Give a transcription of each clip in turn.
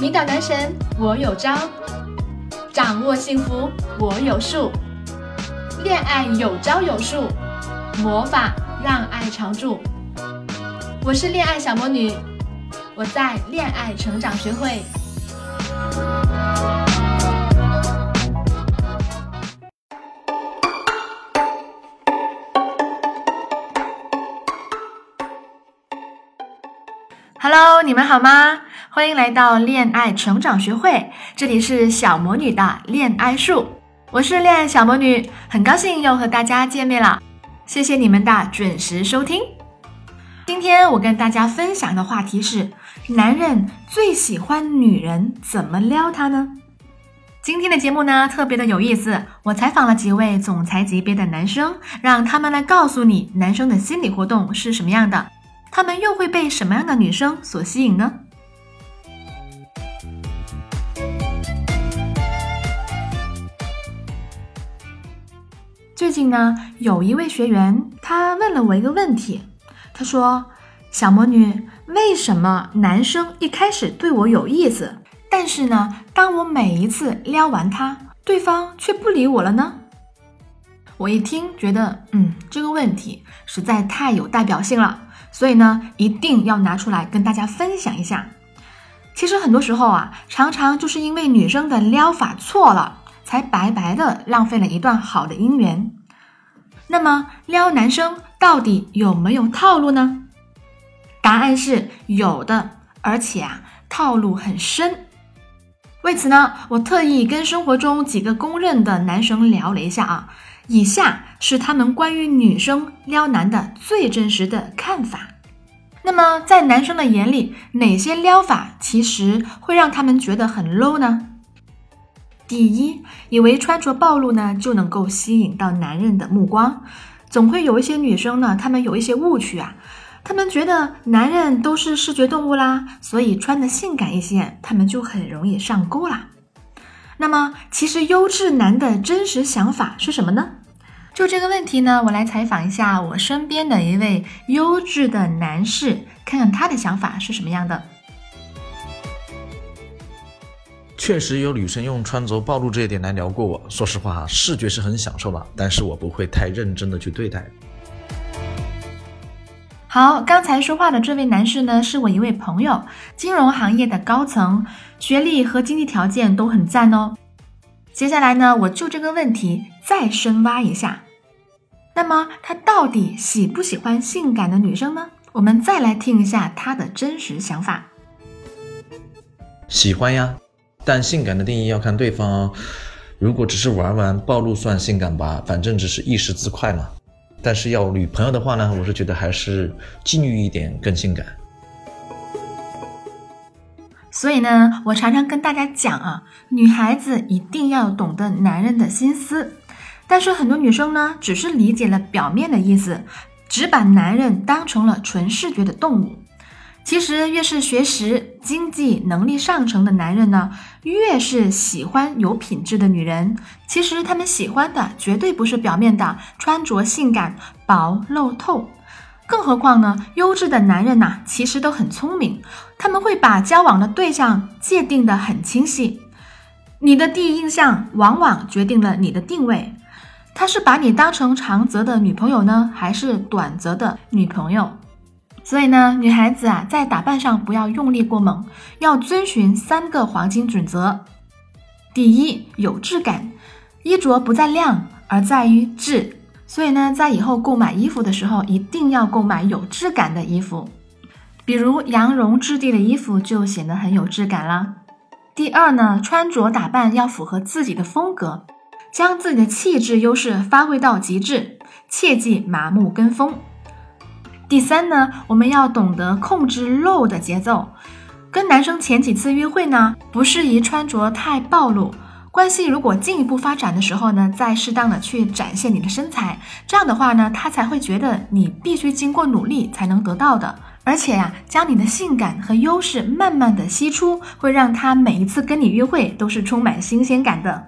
迷倒男神我有招，掌握幸福我有数，恋爱有招有数，魔法让爱常驻。我是恋爱小魔女，我在恋爱成长学会。Hello，你们好吗？欢迎来到恋爱成长学会，这里是小魔女的恋爱树，我是恋爱小魔女，很高兴又和大家见面了，谢谢你们的准时收听。今天我跟大家分享的话题是：男人最喜欢女人怎么撩他呢？今天的节目呢特别的有意思，我采访了几位总裁级别的男生，让他们来告诉你男生的心理活动是什么样的。他们又会被什么样的女生所吸引呢？最近呢，有一位学员，他问了我一个问题，他说：“小魔女，为什么男生一开始对我有意思，但是呢，当我每一次撩完他，对方却不理我了呢？”我一听，觉得，嗯，这个问题实在太有代表性了。所以呢，一定要拿出来跟大家分享一下。其实很多时候啊，常常就是因为女生的撩法错了，才白白的浪费了一段好的姻缘。那么撩男生到底有没有套路呢？答案是有的，而且啊，套路很深。为此呢，我特意跟生活中几个公认的男生聊了一下啊。以下是他们关于女生撩男的最真实的看法。那么，在男生的眼里，哪些撩法其实会让他们觉得很 low 呢？第一，以为穿着暴露呢就能够吸引到男人的目光。总会有一些女生呢，她们有一些误区啊，她们觉得男人都是视觉动物啦，所以穿的性感一些，他们就很容易上钩啦。那么，其实优质男的真实想法是什么呢？就这个问题呢，我来采访一下我身边的一位优质的男士，看看他的想法是什么样的。确实有女生用穿着暴露这一点来聊过我，说实话，视觉是很享受的，但是我不会太认真的去对待。好，刚才说话的这位男士呢，是我一位朋友，金融行业的高层，学历和经济条件都很赞哦。接下来呢，我就这个问题再深挖一下。那么他到底喜不喜欢性感的女生呢？我们再来听一下他的真实想法。喜欢呀，但性感的定义要看对方哦。如果只是玩玩暴露算性感吧，反正只是一时自快嘛。但是要女朋友的话呢，我是觉得还是禁欲一点更性感。所以呢，我常常跟大家讲啊，女孩子一定要懂得男人的心思。但是很多女生呢，只是理解了表面的意思，只把男人当成了纯视觉的动物。其实越是学识、经济能力上乘的男人呢，越是喜欢有品质的女人。其实他们喜欢的绝对不是表面的穿着性感、薄露透。更何况呢，优质的男人呐，其实都很聪明，他们会把交往的对象界定的很清晰。你的第一印象往往决定了你的定位。他是把你当成长则的女朋友呢，还是短则的女朋友？所以呢，女孩子啊，在打扮上不要用力过猛，要遵循三个黄金准则。第一，有质感，衣着不在量，而在于质。所以呢，在以后购买衣服的时候，一定要购买有质感的衣服，比如羊绒质地的衣服就显得很有质感啦。第二呢，穿着打扮要符合自己的风格。将自己的气质优势发挥到极致，切忌麻木跟风。第三呢，我们要懂得控制露的节奏。跟男生前几次约会呢，不适宜穿着太暴露。关系如果进一步发展的时候呢，再适当的去展现你的身材，这样的话呢，他才会觉得你必须经过努力才能得到的。而且呀，将你的性感和优势慢慢的吸出，会让他每一次跟你约会都是充满新鲜感的。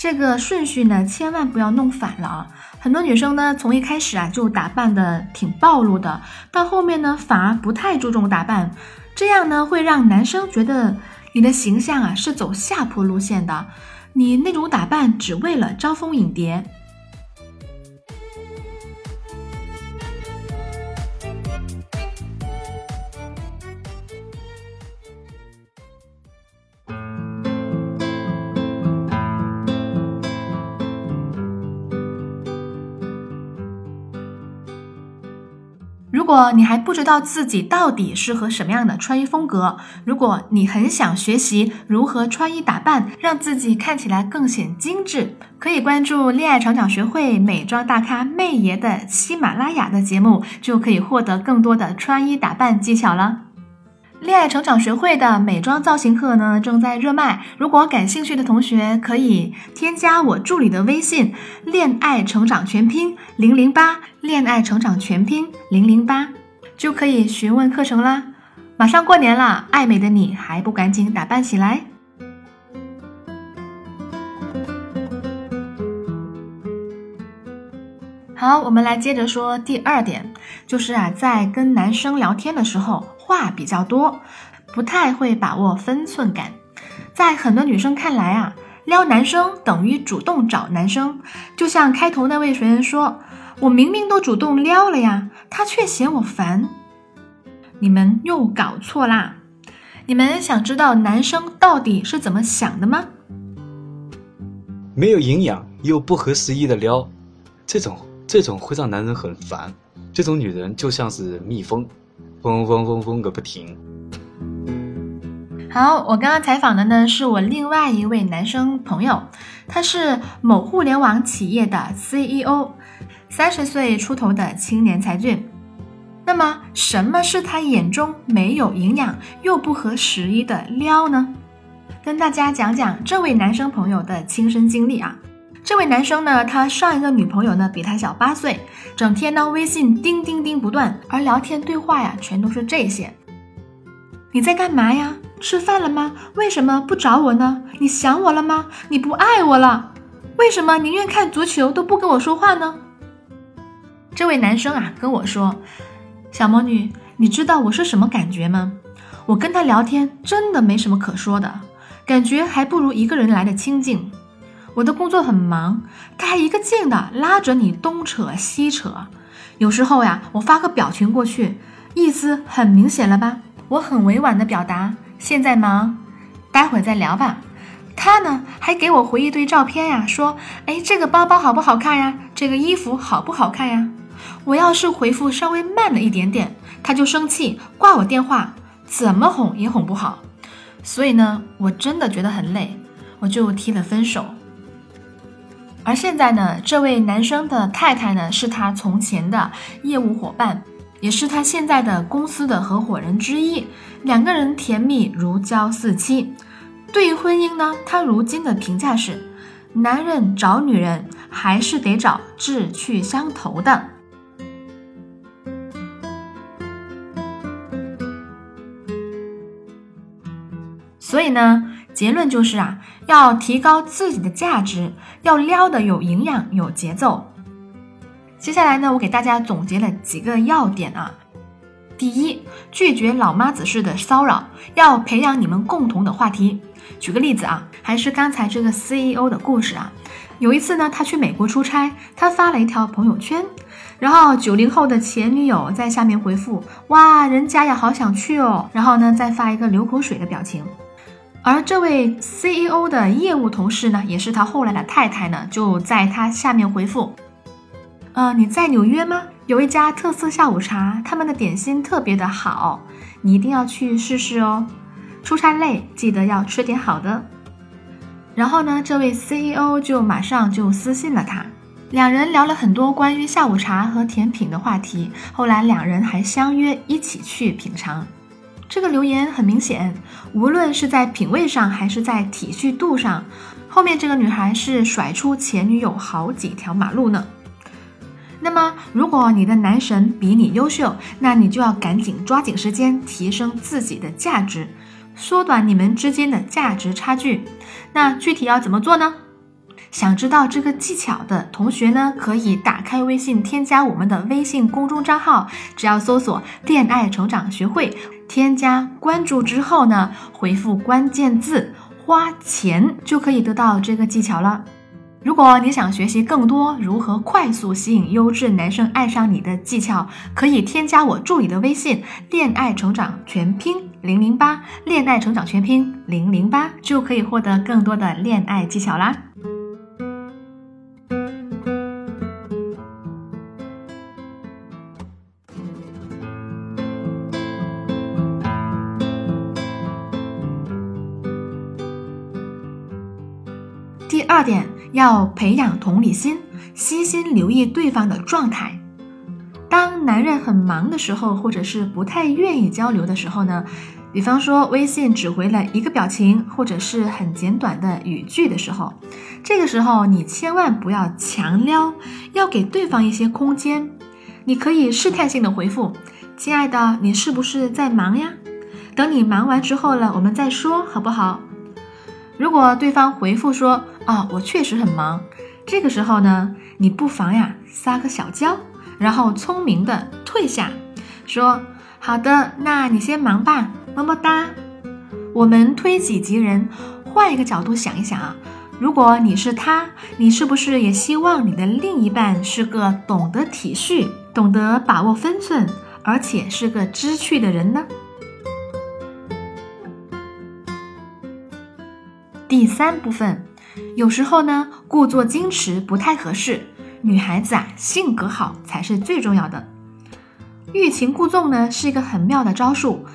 这个顺序呢，千万不要弄反了啊！很多女生呢，从一开始啊就打扮的挺暴露的，到后面呢反而不太注重打扮，这样呢会让男生觉得你的形象啊是走下坡路线的，你那种打扮只为了招蜂引蝶。如果你还不知道自己到底适合什么样的穿衣风格，如果你很想学习如何穿衣打扮，让自己看起来更显精致，可以关注恋爱成长学会美妆大咖媚爷的喜马拉雅的节目，就可以获得更多的穿衣打扮技巧了。恋爱成长学会的美妆造型课呢正在热卖，如果感兴趣的同学可以添加我助理的微信“恋爱成长全拼零零八”，恋爱成长全拼零零八就可以询问课程啦。马上过年了，爱美的你还不赶紧打扮起来？好，我们来接着说第二点，就是啊，在跟男生聊天的时候。话比较多，不太会把握分寸感。在很多女生看来啊，撩男生等于主动找男生。就像开头那位学员说：“我明明都主动撩了呀，他却嫌我烦。”你们又搞错啦！你们想知道男生到底是怎么想的吗？没有营养又不合时宜的撩，这种这种会让男人很烦。这种女人就像是蜜蜂。嗡嗡嗡嗡个不停。好，我刚刚采访的呢是我另外一位男生朋友，他是某互联网企业的 CEO，三十岁出头的青年才俊。那么，什么是他眼中没有营养又不合时宜的撩呢？跟大家讲讲这位男生朋友的亲身经历啊。这位男生呢，他上一个女朋友呢比他小八岁，整天呢微信叮叮叮不断，而聊天对话呀全都是这些。你在干嘛呀？吃饭了吗？为什么不找我呢？你想我了吗？你不爱我了？为什么宁愿看足球都不跟我说话呢？这位男生啊跟我说，小魔女，你知道我是什么感觉吗？我跟他聊天真的没什么可说的，感觉还不如一个人来的清静。我的工作很忙，他还一个劲的拉着你东扯西扯，有时候呀，我发个表情过去，意思很明显了吧？我很委婉的表达，现在忙，待会再聊吧。他呢，还给我回一堆照片呀，说，哎，这个包包好不好看呀？这个衣服好不好看呀？我要是回复稍微慢了一点点，他就生气，挂我电话，怎么哄也哄不好。所以呢，我真的觉得很累，我就提了分手。而现在呢，这位男生的太太呢，是他从前的业务伙伴，也是他现在的公司的合伙人之一。两个人甜蜜如胶似漆。对于婚姻呢，他如今的评价是：男人找女人还是得找志趣相投的。所以呢。结论就是啊，要提高自己的价值，要撩的有营养、有节奏。接下来呢，我给大家总结了几个要点啊。第一，拒绝老妈子式的骚扰，要培养你们共同的话题。举个例子啊，还是刚才这个 CEO 的故事啊。有一次呢，他去美国出差，他发了一条朋友圈，然后九零后的前女友在下面回复：“哇，人家也，好想去哦。”然后呢，再发一个流口水的表情。而这位 CEO 的业务同事呢，也是他后来的太太呢，就在他下面回复：“呃，你在纽约吗？有一家特色下午茶，他们的点心特别的好，你一定要去试试哦。出差累，记得要吃点好的。”然后呢，这位 CEO 就马上就私信了他，两人聊了很多关于下午茶和甜品的话题，后来两人还相约一起去品尝。这个留言很明显，无论是在品味上还是在体恤度上，后面这个女孩是甩出前女友好几条马路呢。那么，如果你的男神比你优秀，那你就要赶紧抓紧时间提升自己的价值，缩短你们之间的价值差距。那具体要怎么做呢？想知道这个技巧的同学呢，可以打开微信，添加我们的微信公众账号，只要搜索“恋爱成长学会”，添加关注之后呢，回复关键字“花钱”，就可以得到这个技巧了。如果你想学习更多如何快速吸引优质男生爱上你的技巧，可以添加我助理的微信“恋爱成长全拼零零八”，恋爱成长全拼零零八就可以获得更多的恋爱技巧啦。第二点。要培养同理心，细心留意对方的状态。当男人很忙的时候，或者是不太愿意交流的时候呢，比方说微信只回了一个表情，或者是很简短的语句的时候，这个时候你千万不要强撩，要给对方一些空间。你可以试探性的回复：“亲爱的，你是不是在忙呀？等你忙完之后了，我们再说，好不好？”如果对方回复说：“啊，我确实很忙。”这个时候呢，你不妨呀撒个小娇，然后聪明的退下，说：“好的，那你先忙吧，么么哒。”我们推己及人，换一个角度想一想啊，如果你是他，你是不是也希望你的另一半是个懂得体恤、懂得把握分寸，而且是个知趣的人呢？第三部分，有时候呢，故作矜持不太合适。女孩子啊，性格好才是最重要的。欲擒故纵呢，是一个很妙的招数，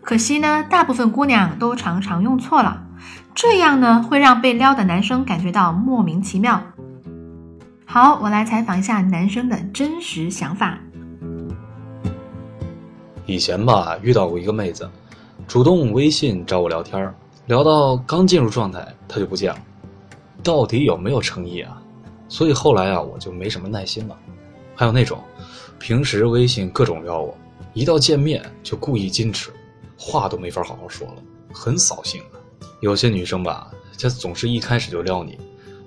可惜呢，大部分姑娘都常常用错了。这样呢，会让被撩的男生感觉到莫名其妙。好，我来采访一下男生的真实想法。以前吧，遇到过一个妹子，主动微信找我聊天儿。聊到刚进入状态，他就不见了，到底有没有诚意啊？所以后来啊，我就没什么耐心了。还有那种，平时微信各种撩我，一到见面就故意矜持，话都没法好好说了，很扫兴的。有些女生吧，她总是一开始就撩你，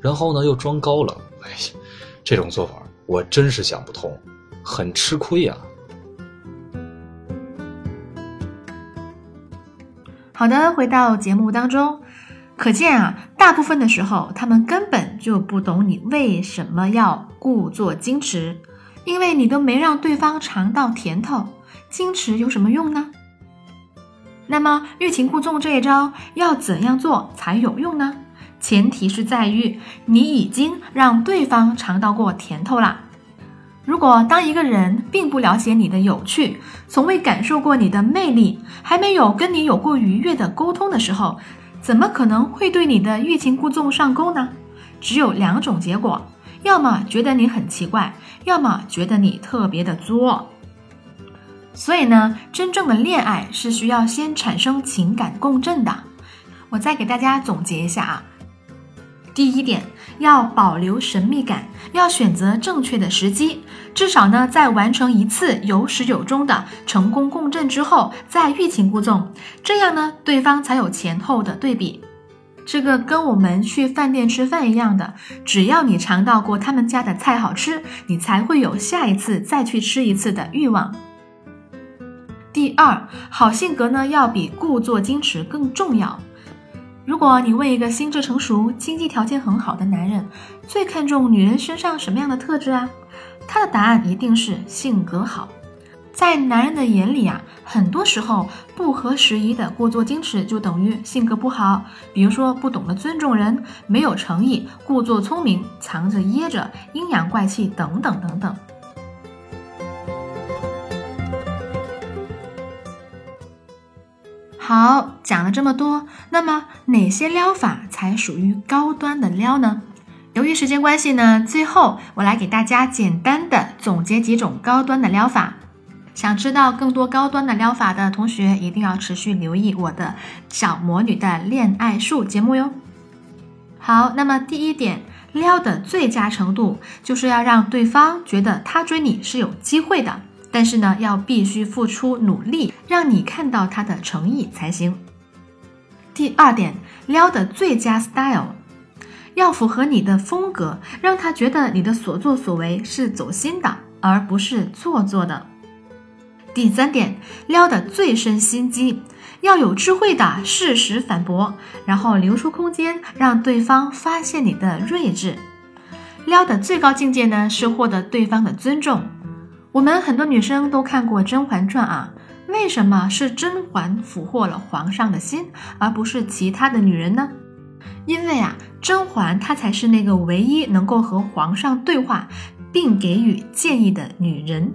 然后呢又装高冷，哎呀，这种做法我真是想不通，很吃亏呀。好的，回到节目当中，可见啊，大部分的时候他们根本就不懂你为什么要故作矜持，因为你都没让对方尝到甜头，矜持有什么用呢？那么欲擒故纵这一招要怎样做才有用呢？前提是在于你已经让对方尝到过甜头了。如果当一个人并不了解你的有趣，从未感受过你的魅力，还没有跟你有过愉悦的沟通的时候，怎么可能会对你的欲擒故纵上钩呢？只有两种结果：要么觉得你很奇怪，要么觉得你特别的作。所以呢，真正的恋爱是需要先产生情感共振的。我再给大家总结一下啊。第一点，要保留神秘感，要选择正确的时机，至少呢，在完成一次有始有终的成功共振之后，再欲擒故纵，这样呢，对方才有前后的对比。这个跟我们去饭店吃饭一样的，只要你尝到过他们家的菜好吃，你才会有下一次再去吃一次的欲望。第二，好性格呢，要比故作矜持更重要。如果你问一个心智成熟、经济条件很好的男人，最看重女人身上什么样的特质啊？他的答案一定是性格好。在男人的眼里啊，很多时候不合时宜的故作矜持就等于性格不好。比如说不懂得尊重人、没有诚意、故作聪明、藏着掖着、阴阳怪气等等等等。好，讲了这么多，那么哪些撩法才属于高端的撩呢？由于时间关系呢，最后我来给大家简单的总结几种高端的撩法。想知道更多高端的撩法的同学，一定要持续留意我的小魔女的恋爱术节目哟。好，那么第一点，撩的最佳程度就是要让对方觉得他追你是有机会的。但是呢，要必须付出努力，让你看到他的诚意才行。第二点，撩的最佳 style，要符合你的风格，让他觉得你的所作所为是走心的，而不是做作的。第三点，撩的最深心机，要有智慧的适时反驳，然后留出空间让对方发现你的睿智。撩的最高境界呢，是获得对方的尊重。我们很多女生都看过《甄嬛传》啊，为什么是甄嬛俘获了皇上的心，而不是其他的女人呢？因为啊，甄嬛她才是那个唯一能够和皇上对话，并给予建议的女人。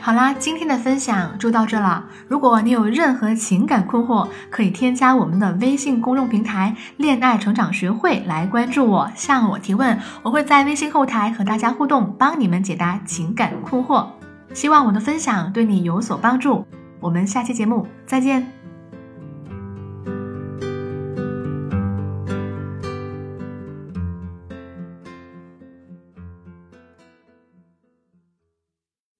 好啦，今天的分享就到这了。如果你有任何情感困惑，可以添加我们的微信公众平台“恋爱成长学会”来关注我，向我提问，我会在微信后台和大家互动，帮你们解答情感困惑。希望我的分享对你有所帮助。我们下期节目再见。